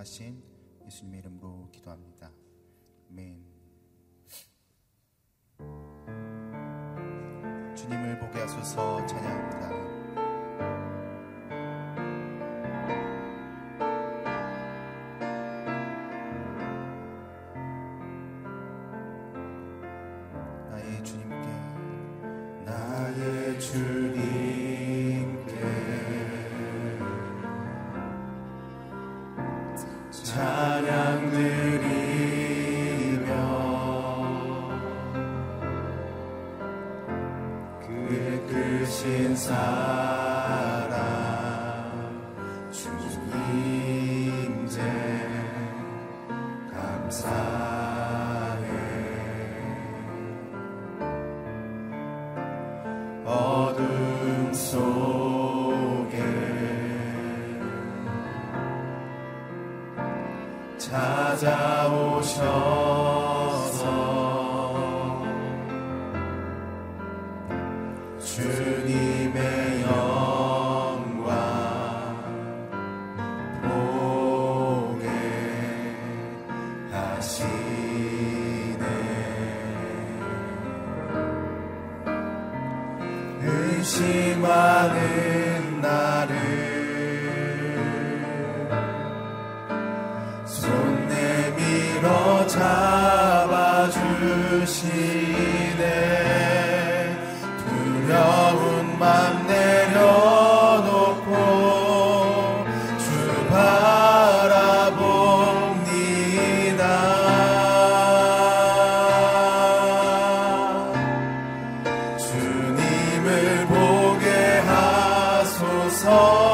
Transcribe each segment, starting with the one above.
합당하신 예수님의 이름으로 기도합니다. 아멘. 주님을 보게 하소서 찬양합니다. 의심하는 의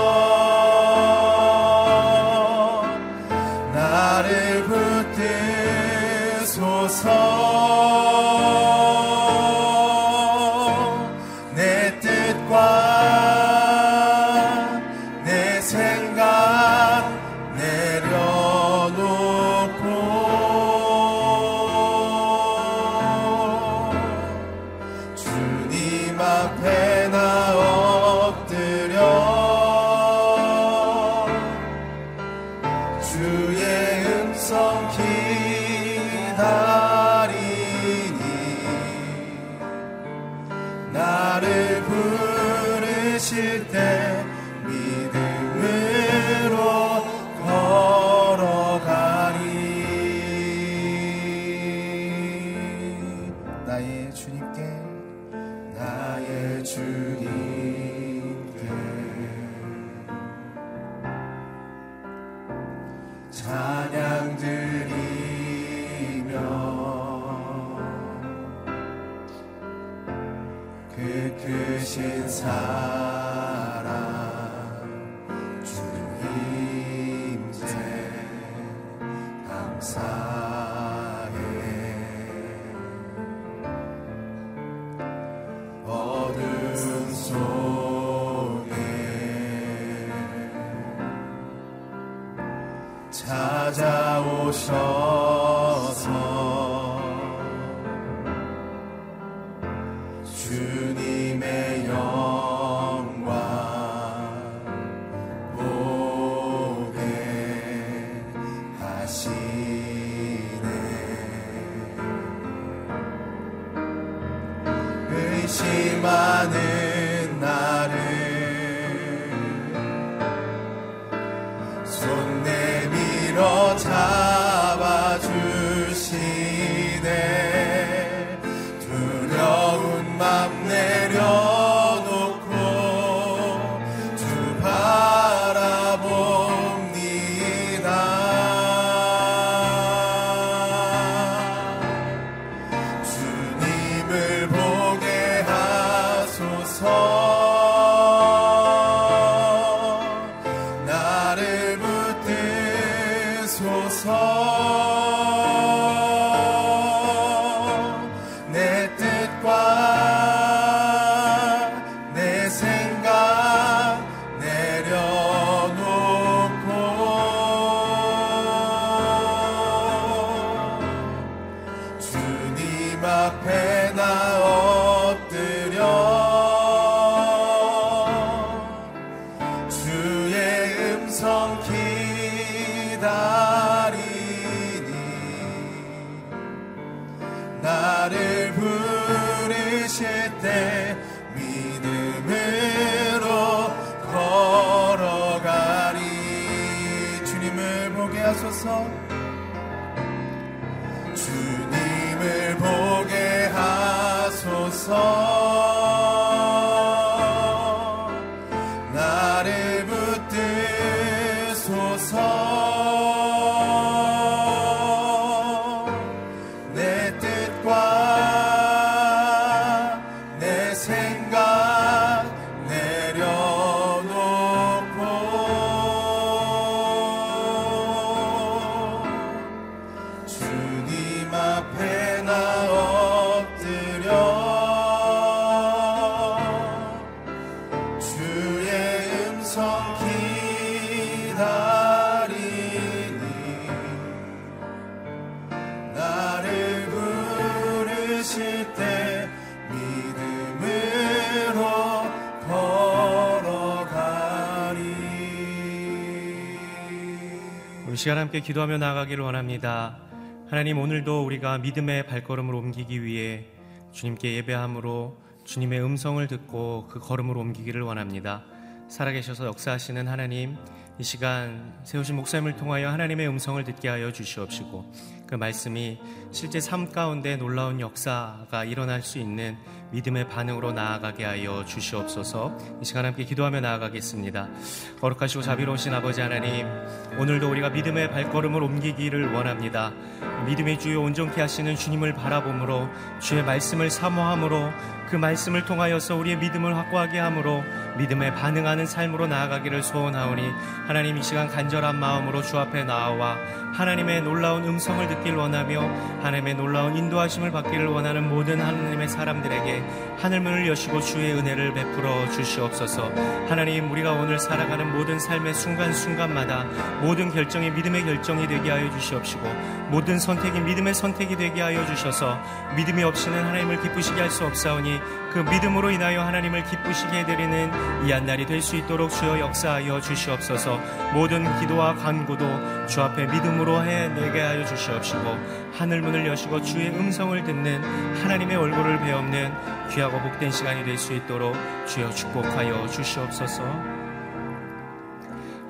심 맘내 보게 하소서. 주님을 보게 하소서 함께 기도하며 나아가기를 원합니다. 하나님 오늘도 우리가 믿음의 발걸음을 옮기기 위해 주님께 예배함으로 주님의 음성을 듣고 그 걸음을 옮기기를 원합니다. 살아계셔서 역사하시는 하나님, 이 시간 세우신 목사님을 통하여 하나님의 음성을 듣게 하여 주시옵시고 그 말씀이 실제 삶 가운데 놀라운 역사가 일어날 수 있는 믿음의 반응으로 나아가게 하여 주시옵소서 이 시간 함께 기도하며 나아가겠습니다. 거룩하시고 자비로우신 아버지 하나님, 오늘도 우리가 믿음의 발걸음을 옮기기를 원합니다. 믿음의 주요 온전케 하시는 주님을 바라봄으로 주의 말씀을 사모함으로 그 말씀을 통하여서 우리의 믿음을 확고하게 함으로 믿음에 반응하는 삶으로 나아가기를 소원하오니 하나님 이 시간 간절한 마음으로 주 앞에 나와 하나님의 놀라운 음성을 듣길 원하며 하나님의 놀라운 인도하심을 받기를 원하는 모든 하나님의 사람들에게 하늘문을 여시고 주의 은혜를 베풀어 주시옵소서. 하나님 우리가 오늘 살아가는 모든 삶의 순간순간마다 모든 결정이 믿음의 결정이 되게 하여 주시옵시고 모든 선택이 믿음의 선택이 되게 하여 주셔서 믿음이 없이는 하나님을 기쁘시게 할 수 없사오니 그 믿음으로 인하여 하나님을 기쁘시게 해드리는 이 한날이 될 수 있도록 주여 역사하여 주시옵소서. 모든 기도와 간구도 주 앞에 믿음으로 해내게 하여 주시옵 시고 하늘 문을 여시고 주의 음성을 듣는 하나님의 얼굴을 배우는 귀하고 복된 시간이 될 수 있도록 주여 축복하여 주시옵소서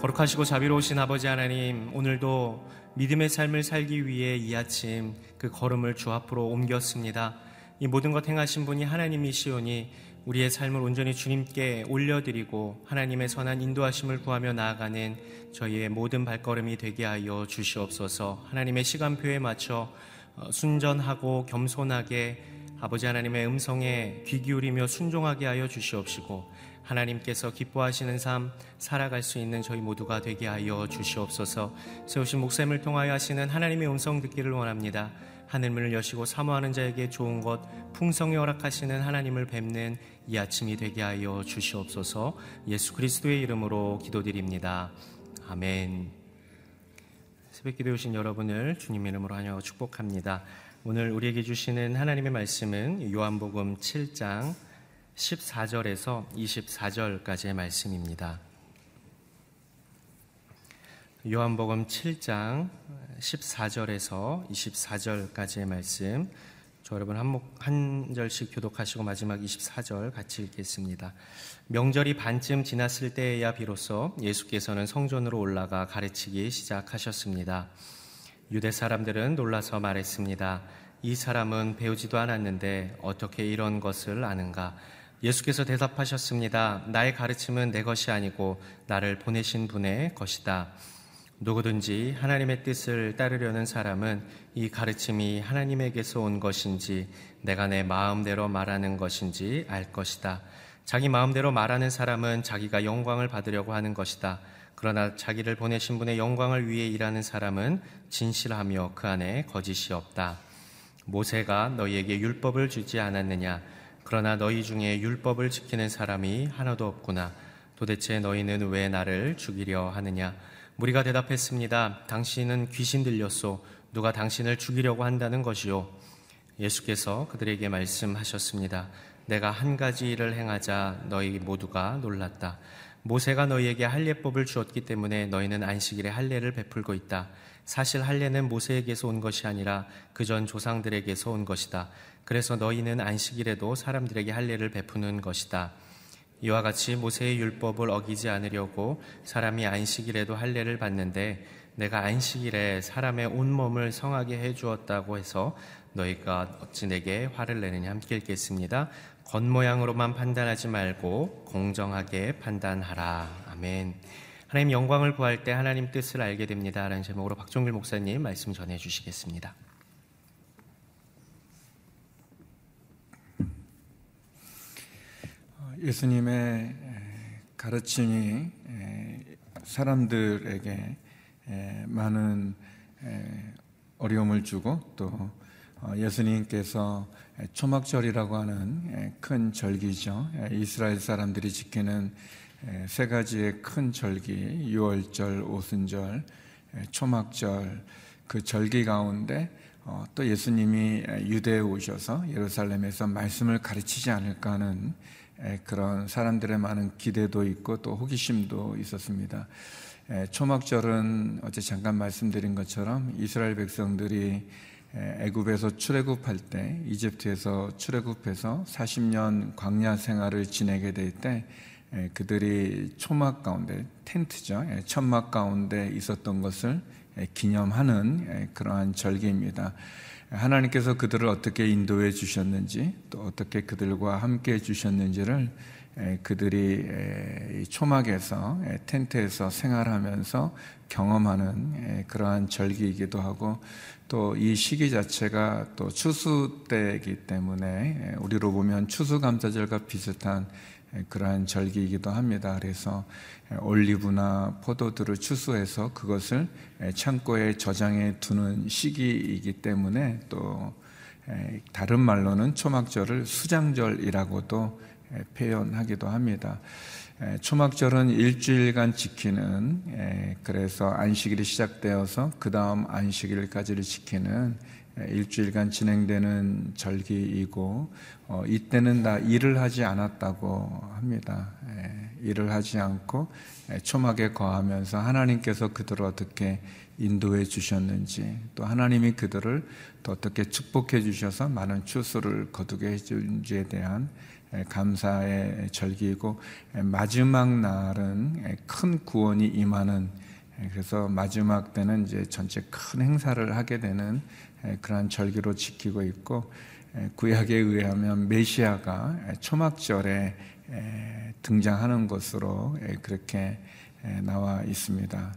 거룩하시고 자비로우신 아버지 하나님, 오늘도 믿음의 삶을 살기 위해 이 아침 그 걸음을 주 앞으로 옮겼습니다. 이 모든 것 행하신 분이 하나님이시오니 우리의 삶을 온전히 주님께 올려드리고 하나님의 선한 인도하심을 구하며 나아가는 저희의 모든 발걸음이 되게 하여 주시옵소서 하나님의 시간표에 맞춰 어, 순전하고 겸손하게 아버지 하나님의 음성에 귀 기울이며 순종하게 하여 주시옵시고 하나님께서 기뻐하시는 삶 살아갈 수 있는 저희 모두가 되게 하여 주시옵소서 세우신 목샘을 통하여 하시는 하나님의 음성 듣기를 원합니다. 하늘문을 여시고 사모하는 자에게 좋은 것 풍성히 허락하시는 하나님을 뵙는 이 아침이 되게 하여 주시옵소서 예수 그리스도의 이름으로 기도드립니다. 아멘. 새벽 기도에 오신 여러분을 주님의 이름으로 환영하고 축복합니다. 오늘 우리에게 주시는 하나님의 말씀은 요한복음 7장 14절에서 24절까지의 말씀입니다. 요한복음 7장 14절에서 24절까지의 말씀. 저 여러분 한, 목, 한 절씩 교독하시고 마지막 24절 같이 읽겠습니다. 명절이 반쯤 지났을 때에야 비로소 예수께서는 성전으로 올라가 가르치기 시작하셨습니다. 유대 사람들은 놀라서 말했습니다. 이 사람은 배우지도 않았는데 어떻게 이런 것을 아는가? 예수께서 대답하셨습니다. 나의 가르침은 내 것이 아니고 나를 보내신 분의 것이다. 누구든지 하나님의 뜻을 따르려는 사람은 이 가르침이 하나님에게서 온 것인지 내가 내 마음대로 말하는 것인지 알 것이다. 자기 마음대로 말하는 사람은 자기가 영광을 받으려고 하는 것이다. 그러나 자기를 보내신 분의 영광을 위해 일하는 사람은 진실하며 그 안에 거짓이 없다. 모세가 너희에게 율법을 주지 않았느냐? 그러나 너희 중에 율법을 지키는 사람이 하나도 없구나. 도대체 너희는 왜 나를 죽이려 하느냐? 무리가 대답했습니다. 당신은 귀신 들렸소. 누가 당신을 죽이려고 한다는 것이요. 예수께서 그들에게 말씀하셨습니다. 내가 한 가지 일을 행하자 너희 모두가 놀랐다. 모세가 너희에게 할례법을 주었기 때문에 너희는 안식일에 할례를 베풀고 있다. 사실 할례는 모세에게서 온 것이 아니라 그전 조상들에게서 온 것이다. 그래서 너희는 안식일에도 사람들에게 할례를 베푸는 것이다. 이와 같이 모세의 율법을 어기지 않으려고 사람이 안식일에도 할례를 받는데 내가 안식일에 사람의 온 몸을 성하게 해 주었다고 해서 너희가 어찌 내게 화를 내느냐 함께 읽겠습니다. 겉모양으로만 판단하지 말고 공정하게 판단하라. 아멘. 하나님 영광을 구할 때 하나님 뜻을 알게 됩니다. 라는 제목으로 박종길 목사님 말씀 전해 주시겠습니다. 예수님의 가르침이 사람들에게 많은 어려움을 주고 또 어, 예수님께서 초막절이라고 하는 큰 절기죠. 이스라엘 사람들이 지키는 세 가지의 큰 절기, 유월절, 오순절, 초막절, 그 절기 가운데 어, 또 예수님이 유대에 오셔서 예루살렘에서 말씀을 가르치지 않을까 하는 그런 사람들의 많은 기대도 있고 또 호기심도 있었습니다. 초막절은 어제 잠깐 말씀드린 것처럼 이스라엘 백성들이 애굽에서 출애굽할 때 이집트에서 출애굽해서 40년 광야 생활을 지내게 될 때 그들이 초막 가운데 텐트죠 천막 가운데 있었던 것을 기념하는 그러한 절기입니다. 하나님께서 그들을 어떻게 인도해 주셨는지 또 어떻게 그들과 함께 해 주셨는지를 그들이 초막에서 텐트에서 생활하면서 경험하는 그러한 절기이기도 하고 또 이 시기 자체가 또 추수 때이기 때문에 우리로 보면 추수감사절과 비슷한 그러한 절기이기도 합니다. 그래서 올리브나 포도들을 추수해서 그것을 창고에 저장해 두는 시기이기 때문에 또 다른 말로는 초막절을 수장절이라고도 표현하기도 합니다. 초막절은 일주일간 지키는 그래서 안식일이 시작되어서 그 다음 안식일까지를 지키는 일주일간 진행되는 절기이고 어, 이때는 다 일을 하지 않았다고 합니다. 일을 하지 않고 초막에 거하면서 하나님께서 그들을 어떻게 인도해 주셨는지 또 하나님이 그들을 또 어떻게 축복해 주셔서 많은 추수를 거두게 해준지에 대한 감사의 절기이고 마지막 날은 큰 구원이 임하는 그래서 마지막 때는 이제 전체 큰 행사를 하게 되는 그러한 절기로 지키고 있고 구약에 의하면 메시아가 초막절에 등장하는 것으로 그렇게 나와 있습니다.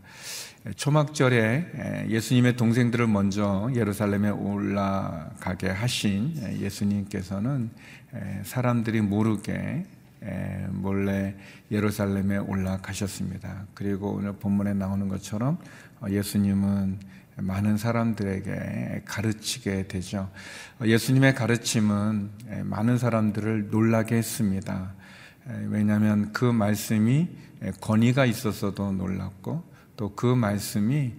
초막절에 예수님의 동생들을 먼저 예루살렘에 올라가게 하신 예수님께서는 사람들이 모르게 몰래 예루살렘에 올라가셨습니다. 그리고 오늘 본문에 나오는 것처럼 어, 예수님은 많은 사람들에게 가르치게 되죠. 어, 예수님의 가르침은 많은 사람들을 놀라게 했습니다. 왜냐하면 그 말씀이 권위가 있었어도 놀랐고 또 그 말씀이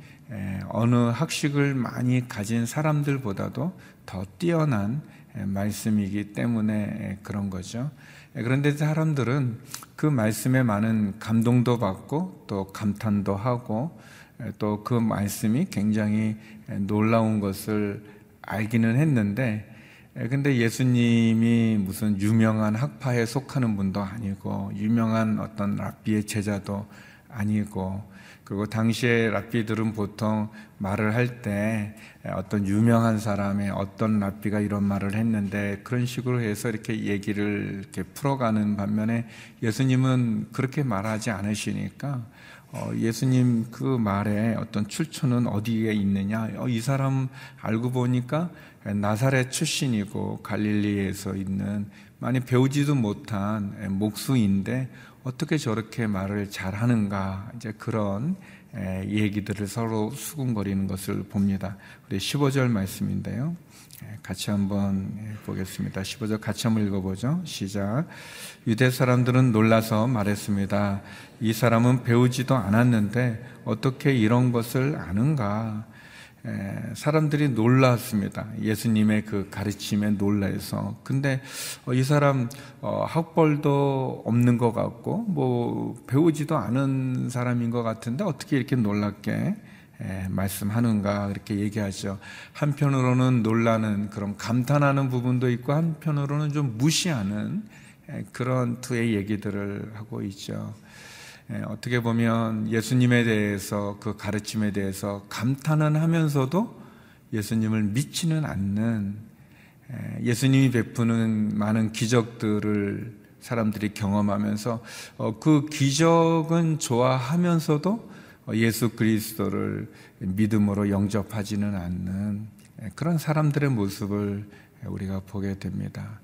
어느 학식을 많이 가진 사람들보다도 더 뛰어난 말씀이기 때문에 그런 거죠. 그런데 사람들은 그 말씀에 많은 감동도 받고 또 감탄도 하고 또 그 말씀이 굉장히 놀라운 것을 알기는 했는데 근데 예수님이 무슨 유명한 학파에 속하는 분도 아니고 유명한 어떤 랍비의 제자도 아니고 그리고 당시에 랍비들은 보통 말을 할 때 어떤 유명한 사람의 어떤 랍비가 이런 말을 했는데 그런 식으로 해서 이렇게 얘기를 이렇게 풀어가는 반면에 예수님은 그렇게 말하지 않으시니까 어, 예수님 그 말에 어떤 출처는 어디에 있느냐? 어, 이 사람 알고 보니까 나사렛 출신이고 갈릴리에서 있는 많이 배우지도 못한 목수인데 어떻게 저렇게 말을 잘하는가 이제 그런 얘기들을 서로 수군거리는 것을 봅니다. 우리 15절 말씀인데요. 같이 한번 보겠습니다. 15절 같이 한번 읽어보죠. 시작. 유대 사람들은 놀라서 말했습니다. 이 사람은 배우지도 않았는데 어떻게 이런 것을 아는가? 사람들이 놀랐습니다. 예수님의 그 가르침에 놀라서. 근데 어, 이 사람 어, 학벌도 없는 것 같고 뭐 배우지도 않은 사람인 것 같은데 어떻게 이렇게 놀랍게 말씀하는가 그렇게 얘기하죠. 한편으로는 놀라는 그런 감탄하는 부분도 있고 한편으로는 좀 무시하는 그런 투의 얘기들을 하고 있죠. 예, 어떻게 보면 예수님에 대해서 그 가르침에 대해서 감탄은 하면서도 예수님을 믿지는 않는 예, 예수님이 베푸는 많은 기적들을 사람들이 경험하면서 어, 그 기적은 좋아하면서도 예수 그리스도를 믿음으로 영접하지는 않는 예, 그런 사람들의 모습을 우리가 보게 됩니다.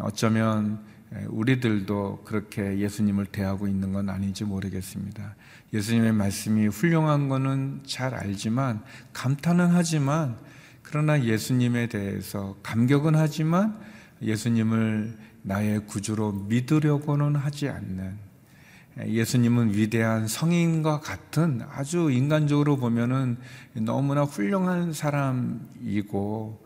어쩌면 예, 우리들도 그렇게 예수님을 대하고 있는 건 아닌지 모르겠습니다. 예수님의 말씀이 훌륭한 거는 잘 알지만 감탄은 하지만 그러나 예수님에 대해서 감격은 하지만 예수님을 나의 구주로 믿으려고는 하지 않는 예, 예수님은 위대한 성인과 같은 아주 인간적으로 보면은 너무나 훌륭한 사람이고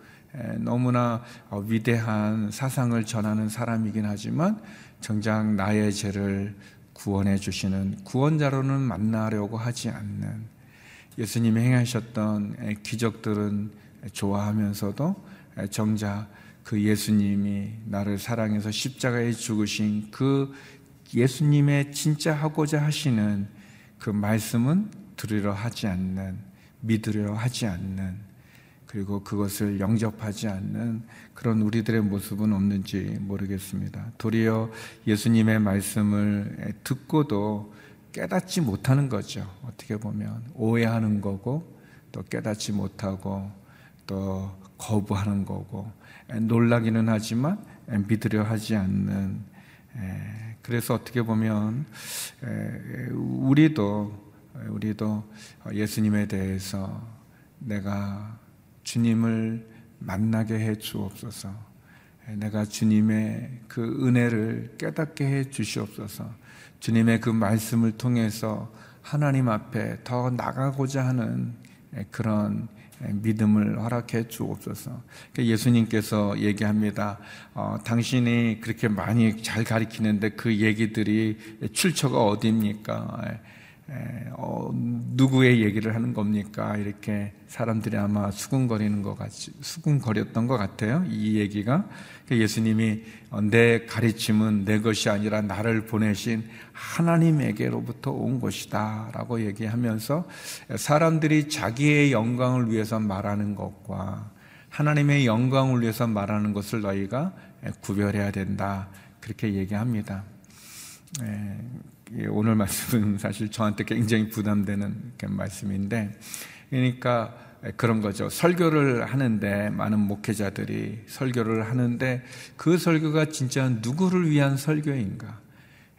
너무나 어, 위대한 사상을 전하는 사람이긴 하지만 정작 나의 죄를 구원해 주시는 구원자로는 만나려고 하지 않는 예수님이 행하셨던 기적들은 좋아하면서도 정작 그 예수님이 나를 사랑해서 십자가에 죽으신 그 예수님의 진짜 하고자 하시는 그 말씀은 들으려 하지 않는 믿으려 하지 않는 그리고 그것을 영접하지 않는 그런 우리들의 모습은 없는지 모르겠습니다. 도리어 예수님의 말씀을 듣고도 깨닫지 못하는 거죠. 어떻게 보면 오해하는 거고 또 깨닫지 못하고 또 거부하는 거고 놀라기는 하지만 믿으려 하지 않는 그래서 어떻게 보면 우리도 우리도 예수님에 대해서 내가 주님을 만나게 해 주옵소서. 내가 주님의 그 은혜를 깨닫게 해 주시옵소서. 주님의 그 말씀을 통해서 하나님 앞에 더 나가고자 하는 그런 믿음을 허락해 주옵소서. 그러니까 예수님께서 얘기합니다. 어, 당신이 그렇게 많이 잘 가리키는데 그 얘기들이 출처가 어디입니까? 어, 누구의 얘기를 하는 겁니까? 이렇게 사람들이 아마 수군거리는 것 같이, 수군거렸던 것 같아요. 이 얘기가. 그 예수님이 어, 내 가르침은 내 것이 아니라 나를 보내신 하나님에게로부터 온 것이다. 라고 얘기하면서 사람들이 자기의 영광을 위해서 말하는 것과 하나님의 영광을 위해서 말하는 것을 너희가 구별해야 된다. 그렇게 얘기합니다. 예, 오늘 말씀은 사실 저한테 굉장히 부담되는 말씀인데, 그러니까 그런 거죠. 설교를 하는데 많은 목회자들이 설교를 하는데 그 설교가 진짜 누구를 위한 설교인가?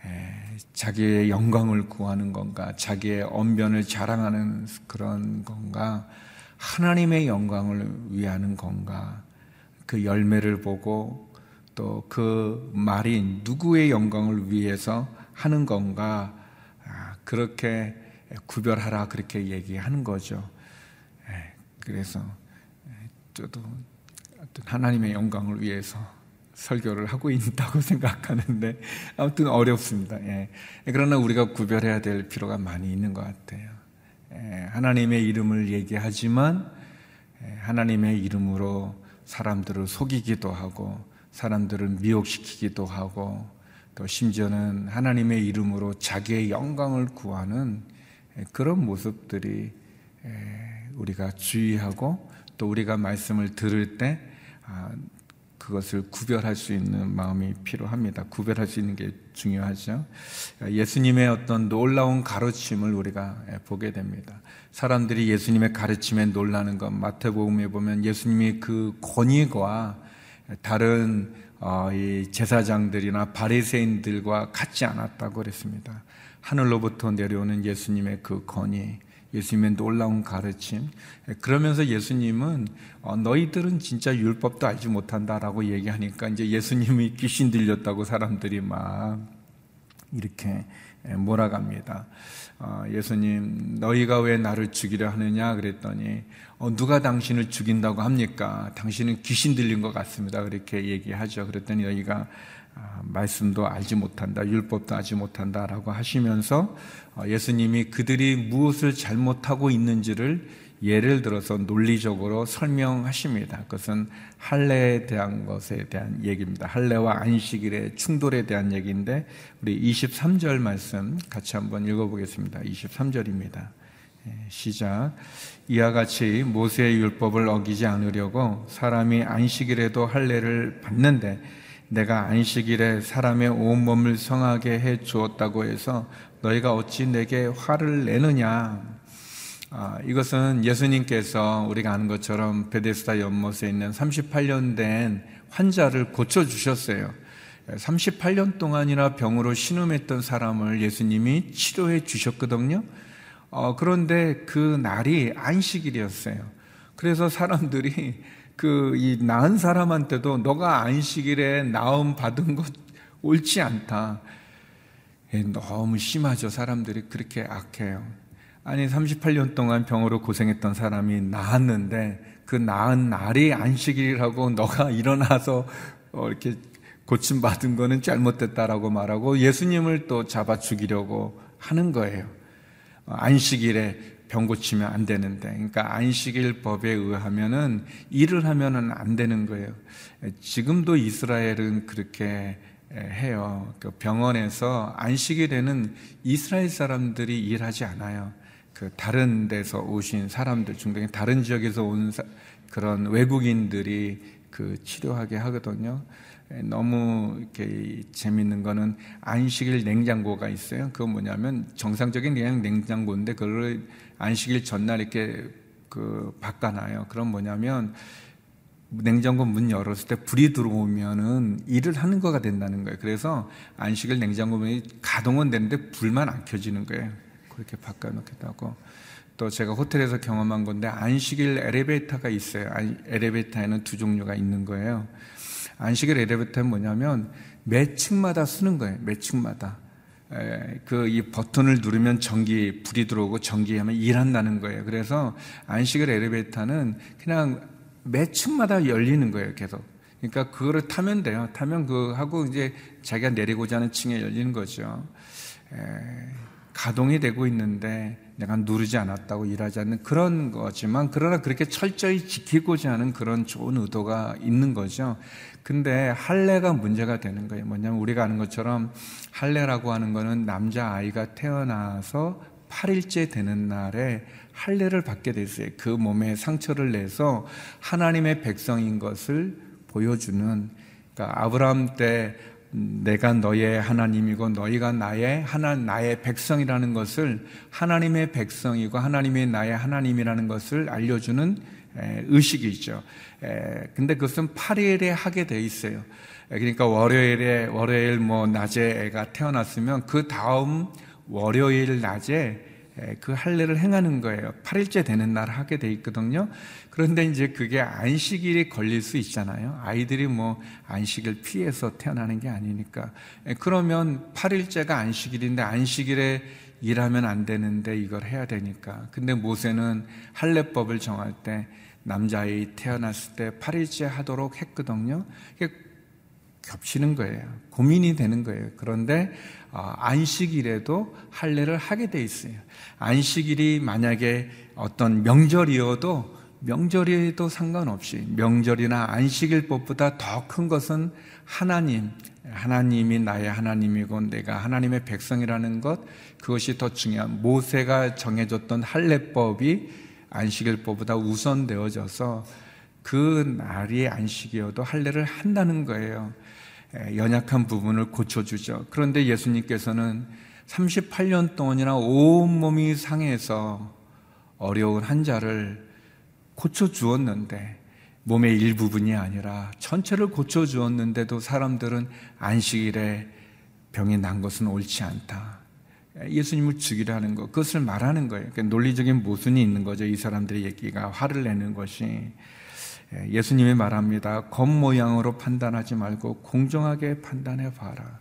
예, 자기의 영광을 구하는 건가? 자기의 언변을 자랑하는 그런 건가? 하나님의 영광을 위하는 건가? 그 열매를 보고 또 그 말이 누구의 영광을 위해서 하는 건가 아, 그렇게 구별하라 그렇게 얘기하는 거죠. 예, 그래서 예, 저도 하나님의 영광을 위해서 설교를 하고 있다고 생각하는데 아무튼 어렵습니다. 예. 그러나 우리가 구별해야 될 필요가 많이 있는 것 같아요. 하나님의 이름을 얘기하지만 하나님의 이름으로 사람들을 속이기도 하고 사람들을 미혹시키기도 하고 또 심지어는 하나님의 이름으로 자기의 영광을 구하는 그런 모습들이 우리가 주의하고 또 우리가 말씀을 들을 때 아, 그것을 구별할 수 있는 마음이 필요합니다. 구별할 수 있는 게 중요하죠. 예수님의 어떤 놀라운 가르침을 우리가 보게 됩니다. 사람들이 예수님의 가르침에 놀라는 것, 마태복음에 보면 예수님이 그 권위가 다른 어, 이 제사장들이나 바리새인들과 같지 않았다고 그랬습니다. 하늘로부터 내려오는 예수님의 그 권위, 예수님의 놀라운 가르침. 그러면서 예수님은 어, 너희들은 진짜 율법도 알지 못한다라고 얘기하니까 이제 예수님이 귀신 들렸다고 사람들이 막 이렇게 몰아갑니다. 어, 예수님, 너희가 왜 나를 죽이려 하느냐 그랬더니 어, 누가 당신을 죽인다고 합니까? 당신은 귀신 들린 것 같습니다. 그렇게 얘기하죠. 그랬더니 너희가 아, 말씀도 알지 못한다, 율법도 알지 못한다 라고 하시면서 어, 예수님이 그들이 무엇을 잘못하고 있는지를 예를 들어서 논리적으로 설명하십니다. 그것은 할례에 대한 것에 대한 얘기입니다. 할례와 안식일의 충돌에 대한 얘기인데 우리 23절 말씀 같이 한번 읽어보겠습니다. 23절입니다. 예, 시작. 이와 같이 모세의 율법을 어기지 않으려고 사람이 안식일에도 할례를 받는데 내가 안식일에 사람의 온 몸을 성하게 해 주었다고 해서 너희가 어찌 내게 화를 내느냐? 아, 이것은 예수님께서 우리가 아는 것처럼 베데스다 연못에 있는 38년 된 환자를 고쳐 주셨어요. 38년 동안이나 병으로 신음했던 사람을 예수님이 치료해 주셨거든요. 어, 그런데 그 날이 안식일이었어요. 그래서 사람들이 그이 나은 사람한테도 너가 안식일에 나음 받은 것 옳지 않다. 예, 너무 심하죠. 사람들이 그렇게 악해요. 아니 38년 동안 병으로 고생했던 사람이 나았는데 그 나은 날이 안식일이라고 너가 일어나서 어, 이렇게 고침 받은 거는 잘못됐다라고 말하고 예수님을 또 잡아 죽이려고 하는 거예요. 어, 안식일에 병 고치면 안 되는데, 그러니까 안식일 법에 의하면은 일을 하면은 안 되는 거예요. 지금도 이스라엘은 그렇게 해요. 그 병원에서 안식일에는 이스라엘 사람들이 일하지 않아요. 그 다른 데서 오신 사람들 중에 다른 지역에서 온 사, 그런 외국인들이 그 치료하게 하거든요. 너무 이렇게 재밌는 거는 안식일 냉장고가 있어요. 그건 뭐냐면 정상적인 그냥 냉장고인데 그걸 안식일 전날 이렇게 그 바꿔놔요. 그럼 뭐냐면 냉장고 문 열었을 때 불이 들어오면은 일을 하는 거가 된다는 거예요. 그래서 안식일 냉장고 문이 가동은 되는데 불만 안 켜지는 거예요. 그렇게 바꿔놓기도 하고 또 제가 호텔에서 경험한 건데 안식일 엘리베이터가 있어요. 엘리베이터에는 두 종류가 있는 거예요. 안식일 엘리베이터는 뭐냐면 매 층마다 쓰는 거예요. 매 층마다. 그이 버튼을 누르면 전기 불이 들어오고 전기하면 일한다는 거예요. 그래서 안식일 엘리베이터는 그냥 매 층마다 열리는 거예요. 계속. 그러니까 그거를 타면 돼요. 타면 그 하고 이제 자기가 내리고자 하는 층에 열리는 거죠. 가동이 되고 있는데 내가 누르지 않았다고 일하지 않는 그런 거지만 그러나 그렇게 철저히 지키고자 하는 그런 좋은 의도가 있는 거죠. 근데 할례가 문제가 되는 거예요. 뭐냐면 우리가 아는 것처럼 할례라고 하는 거는 남자 아이가 태어나서 8일째 되는 날에 할례를 받게 됐어요. 그 몸에 상처를 내서 하나님의 백성인 것을 보여주는 그러니까 아브라함 때 내가 너의 하나님이고 너희가 나의 하나 나의 백성이라는 것을 하나님의 백성이고 하나님이 나의 하나님이라는 것을 알려주는 의식이죠. 근데 그것은 8일에 하게 돼 있어요. 그러니까 월요일에 월요일 뭐 낮에 애가 태어났으면 그 다음 월요일 낮에 그 할례를 행하는 거예요. 8일째 되는 날 하게 돼 있거든요. 그런데 이제 그게 안식일이 걸릴 수 있잖아요. 아이들이 뭐 안식일 피해서 태어나는 게 아니니까. 그러면 8일째가 안식일인데 안식일에 일하면 안 되는데 이걸 해야 되니까. 근데 모세는 할례법을 정할 때 남자아이 태어났을 때 8일째 하도록 했거든요. 겹치는 거예요. 고민이 되는 거예요. 그런데 어, 안식일에도 할례를 하게 돼 있어요. 안식일이 만약에 어떤 명절이어도 명절에도 상관없이 명절이나 안식일법보다 더 큰 것은 하나님, 하나님이 나의 하나님이고 내가 하나님의 백성이라는 것 그것이 더 중요한 모세가 정해줬던 할례법이 안식일법보다 우선되어져서 그 날이 안식이어도 할례를 한다는 거예요. 연약한 부분을 고쳐주죠. 그런데 예수님께서는 38년 동안이나 온몸이 상해서 어려운 환자를 고쳐주었는데 몸의 일부분이 아니라 전체를 고쳐주었는데도 사람들은 안식일에 병이 난 것은 옳지 않다. 예수님을 죽이라는 것, 그것을 말하는 거예요. 그러니까 논리적인 모순이 있는 거죠. 이 사람들의 얘기가 화를 내는 것이. 예수님이 말합니다. 겉모양으로 판단하지 말고 공정하게 판단해 봐라.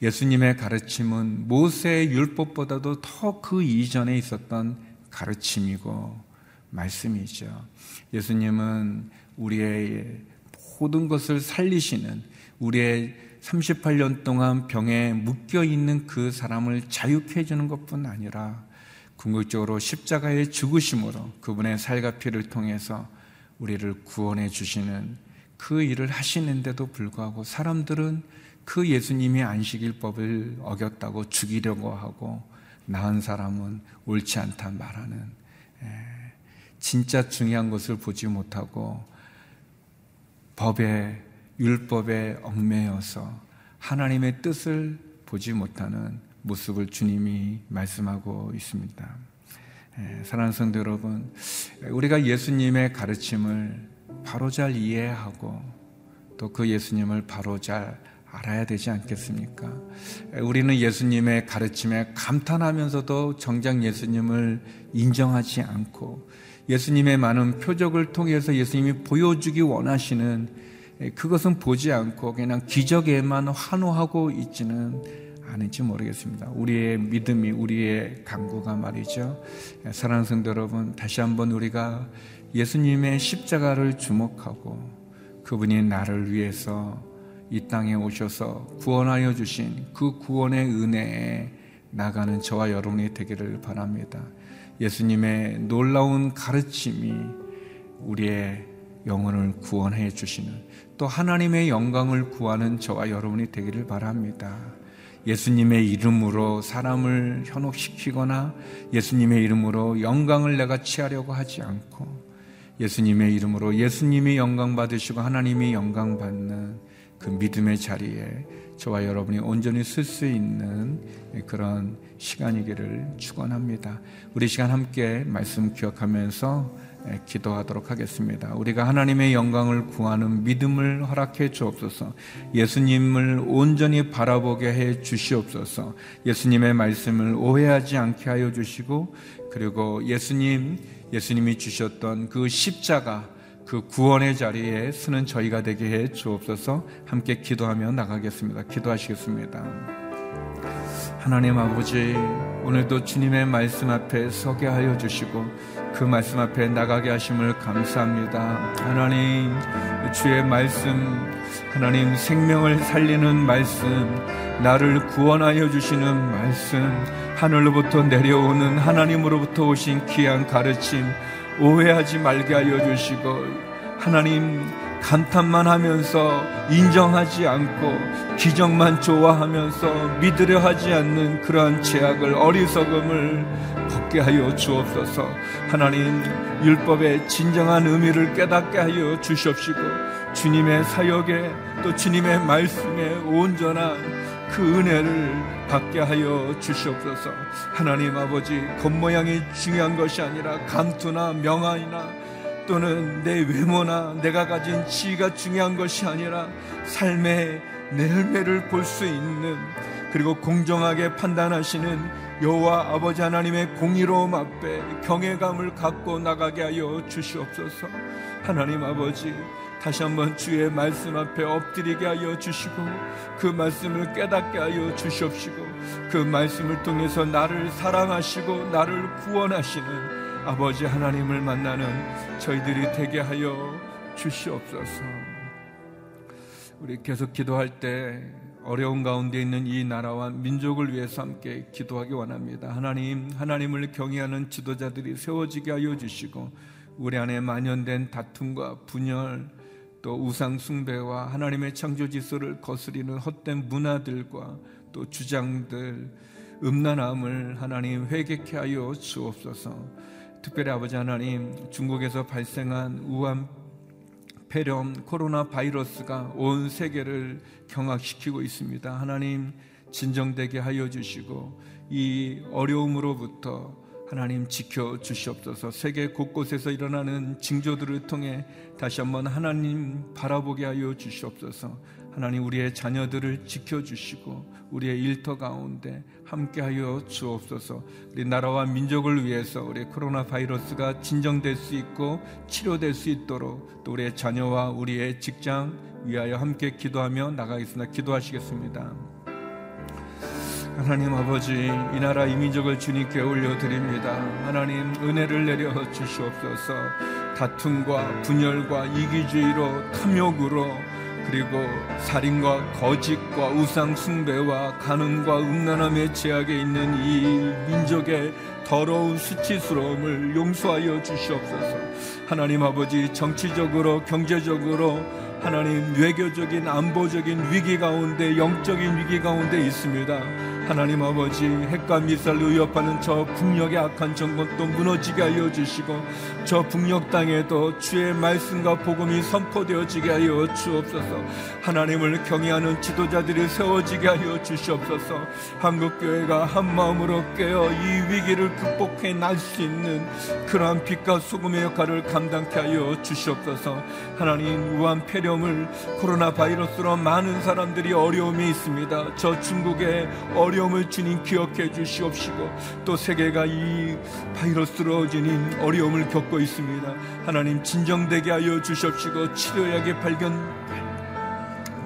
예수님의 가르침은 모세의 율법보다도 더 그 이전에 있었던 가르침이고 말씀이죠. 예수님은 우리의 모든 것을 살리시는 우리의 38년 동안 병에 묶여 있는 그 사람을 자유케 해주는 것뿐 아니라 궁극적으로 십자가의 죽으심으로 그분의 살과 피를 통해서 우리를 구원해 주시는 그 일을 하시는데도 불구하고 사람들은 그 예수님이 안식일법을 어겼다고 죽이려고 하고 나은 사람은 옳지 않다 말하는 진짜 중요한 것을 보지 못하고 법에 율법에 얽매여서 하나님의 뜻을 보지 못하는 모습을 주님이 말씀하고 있습니다. 예, 사랑하는 성도 여러분, 우리가 예수님의 가르침을 바로 잘 이해하고 또 그 예수님을 바로 잘 알아야 되지 않겠습니까? 예, 우리는 예수님의 가르침에 감탄하면서도 정작 예수님을 인정하지 않고 예수님의 많은 표적을 통해서 예수님이 보여주기 원하시는 예, 그것은 보지 않고 그냥 기적에만 환호하고 있지는 않은지 모르겠습니다. 우리의 믿음이 우리의 강구가 말이죠. 예, 사랑하는 성도 여러분, 다시 한번 우리가 예수님의 십자가를 주목하고 그분이 나를 위해서 이 땅에 오셔서 구원하여 주신 그 구원의 은혜에 나가는 저와 여러분이 되기를 바랍니다. 예수님의 놀라운 가르침이 우리의 영혼을 구원해 주시는 또 하나님의 영광을 구하는 저와 여러분이 되기를 바랍니다. 예수님의 이름으로 사람을 현혹시키거나 예수님의 이름으로 영광을 내가 취하려고 하지 않고 예수님의 이름으로 예수님이 영광 받으시고 하나님이 영광 받는 그 믿음의 자리에 저와 여러분이 온전히 쓸 수 있는 그런 시간이기를 축원합니다. 우리 시간 함께 말씀 기억하면서 기도하도록 하겠습니다. 우리가 하나님의 영광을 구하는 믿음을 허락해 주옵소서. 예수님을 온전히 바라보게 해 주시옵소서. 예수님의 말씀을 오해하지 않게 하여 주시고 그리고 예수님 예수님이 주셨던 그 십자가 그 구원의 자리에 서는 저희가 되게 해 주옵소서 함께 기도하며 나가겠습니다. 기도하시겠습니다. 하나님 아버지, 오늘도 주님의 말씀 앞에 서게 하여 주시고 그 말씀 앞에 나가게 하심을 감사합니다. 하나님, 주의 말씀, 하나님 생명을 살리는 말씀, 나를 구원하여 주시는 말씀, 하늘로부터 내려오는 하나님으로부터 오신 귀한 가르침, 오해하지 말게 하여 주시고 하나님 감탄만 하면서 인정하지 않고 기적만 좋아하면서 믿으려 하지 않는 그러한 죄악을 어리석음을 벗게 하여 주옵소서 하나님 율법의 진정한 의미를 깨닫게 하여 주시옵시고 주님의 사역에 또 주님의 말씀에 온전한 그 은혜를 받게 하여 주시옵소서. 하나님 아버지, 겉모양이 중요한 것이 아니라 감투나 명화이나 또는 내 외모나 내가 가진 지위가 중요한 것이 아니라 삶의 내열매를 볼수 있는 그리고 공정하게 판단하시는 여호와 아버지 하나님의 공의로움 앞에 경외감을 갖고 나가게 하여 주시옵소서. 하나님 아버지 다시 한번 주의 말씀 앞에 엎드리게 하여 주시고 그 말씀을 깨닫게 하여 주시옵시고 그 말씀을 통해서 나를 사랑하시고 나를 구원하시는 아버지 하나님을 만나는 저희들이 되게 하여 주시옵소서. 우리 계속 기도할 때 어려운 가운데 있는 이 나라와 민족을 위해서 함께 기도하기 원합니다. 하나님, 하나님을 경외하는 지도자들이 세워지게 하여 주시고 우리 안에 만연된 다툼과 분열, 또 우상 숭배와 하나님의 창조 질서를 거스리는 헛된 문화들과 또 주장들 음란함을 하나님 회개케 하여 주옵소서. 특별히 아버지 하나님 중국에서 발생한 우한 폐렴 코로나 바이러스가 온 세계를 경악시키고 있습니다. 하나님 진정되게 하여 주시고 이 어려움으로부터 하나님 지켜 주시옵소서. 세계 곳곳에서 일어나는 징조들을 통해 다시 한번 하나님 바라보게 하여 주시옵소서. 하나님 우리의 자녀들을 지켜 주시고 우리의 일터 가운데 함께 하여 주옵소서. 우리 나라와 민족을 위해서 우리 코로나 바이러스가 진정될 수 있고 치료될 수 있도록 또 우리의 자녀와 우리의 직장 위하여 함께 기도하며 나가겠습니다. 기도하시겠습니다. 하나님 아버지 이 나라 이 민족을 주님께 올려드립니다 하나님 은혜를 내려 주시옵소서 다툼과 분열과 이기주의로 탐욕으로 그리고 살인과 거짓과 우상 숭배와 가늠과 음란함의 제약에 있는 이 민족의 더러운 수치스러움을 용서하여 주시옵소서. 하나님 아버지 정치적으로 경제적으로 하나님 외교적인 안보적인 위기 가운데 영적인 위기 가운데 있습니다. 하나님 아버지 핵과 미사일로 위협하는 저 북녘의 악한 정권도 무너지게 하여 주시고 저 북녘 땅에도 주의 말씀과 복음이 선포되어지게 하여 주옵소서. 하나님을 경외하는 지도자들이 세워지게 하여 주시옵소서. 한국교회가 한마음으로 깨어 이 위기를 극복해 날 수 있는 그러한 빛과 소금의 역할을 감당케 하여 주시옵소서. 하나님 우한 폐렴을 코로나 바이러스로 많은 사람들이 어려움이 있습니다. 저 중국의 어려움 어려움을 주님 기억해 주시옵시고 또 세계가 이 바이러스로 지닌 어려움을 겪고 있습니다. 하나님 진정되게 하여 주시옵시고 치료약의 발견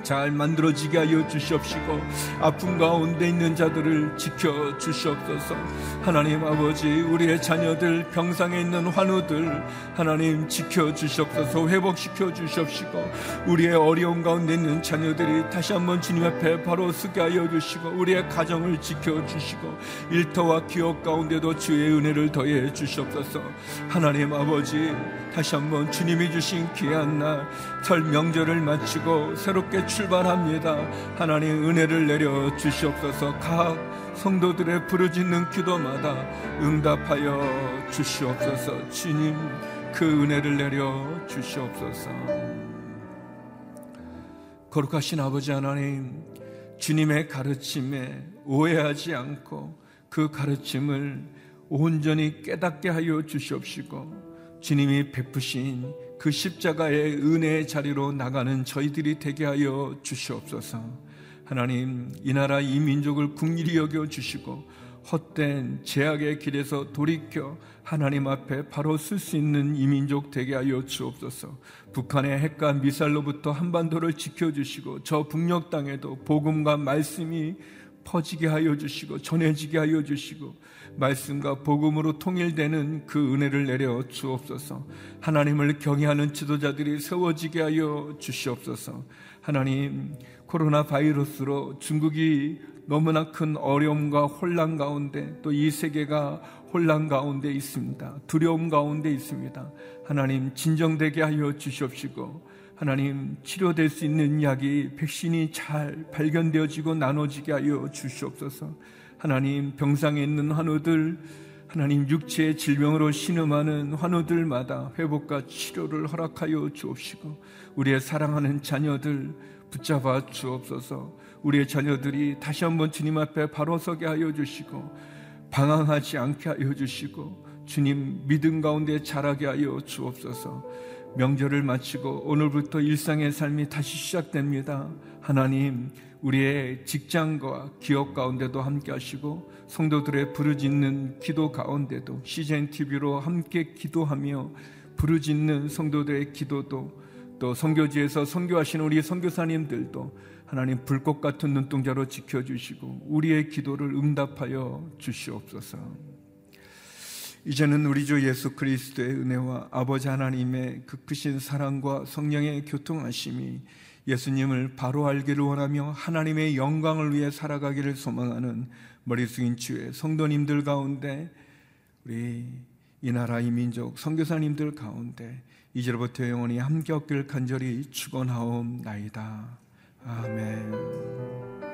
잘 만들어지게 하여 주시옵시고 아픔 가운데 있는 자들을 지켜 주시옵소서. 하나님 아버지 우리의 자녀들 병상에 있는 환우들 하나님 지켜 주시옵소서. 회복시켜 주시옵시고 우리의 어려운 가운데 있는 자녀들이 다시 한번 주님 앞에 바로 서게 하여 주시고 우리의 가정을 지켜 주시고 일터와 기업 가운데도 주의 은혜를 더해 주시옵소서. 하나님 아버지 다시 한번 주님이 주신 귀한 날 설 명절을 마치고 새롭게 출발합니다. 하나님 은혜를 내려 주시옵소서. 각 성도들의 부르짖는 기도마다 응답하여 주시옵소서. 주님 그 은혜를 내려 주시옵소서. 거룩하신 아버지 하나님 주님의 가르침에 오해하지 않고 그 가르침을 온전히 깨닫게 하여 주시옵시고 주님이 베푸신 그 십자가의 은혜의 자리로 나가는 저희들이 되게 하여 주시옵소서. 하나님, 이 나라 이 민족을 국리히 여겨 주시고 헛된 제약의 길에서 돌이켜 하나님 앞에 바로 쓸 수 있는 이 민족 되게 하여 주옵소서. 북한의 핵과 미사일로부터 한반도를 지켜 주시고 저 북녘 땅에도 복음과 말씀이 퍼지게 하여 주시고 전해지게 하여 주시고 말씀과 복음으로 통일되는 그 은혜를 내려 주옵소서. 하나님을 경외하는 지도자들이 세워지게 하여 주시옵소서. 하나님, 코로나 바이러스로 중국이 너무나 큰 어려움과 혼란 가운데 또 이 세계가 혼란 가운데 있습니다. 두려움 가운데 있습니다. 하나님, 진정되게 하여 주시옵시고, 하나님 치료될 수 있는 약이 백신이 잘 발견되어지고 나눠지게 하여 주시옵소서. 하나님 병상에 있는 환우들 하나님 육체의 질병으로 신음하는 환우들마다 회복과 치료를 허락하여 주옵시고 우리의 사랑하는 자녀들 붙잡아 주옵소서 우리의 자녀들이 다시 한번 주님 앞에 바로 서게 하여 주시고 방황하지 않게 하여 주시고 주님 믿음 가운데 자라게 하여 주옵소서 명절을 마치고 오늘부터 일상의 삶이 다시 시작됩니다 하나님 우리의 직장과 기업 가운데도 함께 하시고 성도들의 부르짖는 기도 가운데도 CGN TV로 함께 기도하며 부르짖는 성도들의 기도도 또 성교지에서 성교하시는 우리 선교사님들도 하나님 불꽃 같은 눈동자로 지켜 주시고 우리의 기도를 응답하여 주시옵소서. 이제는 우리 주 예수 그리스도의 은혜와 아버지 하나님의 그 크신 사랑과 성령의 교통하심이 예수님을 바로 알기를 원하며 하나님의 영광을 위해 살아가기를 소망하는 머리 숙인 주의 성도님들 가운데 우리 이 나라 이 민족 선교사님들 가운데 이제로부터 영원히 함께 없길 간절히 축원하옵나이다. 아멘.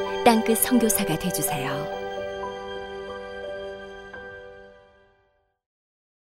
땅끝 성교사가 되주세요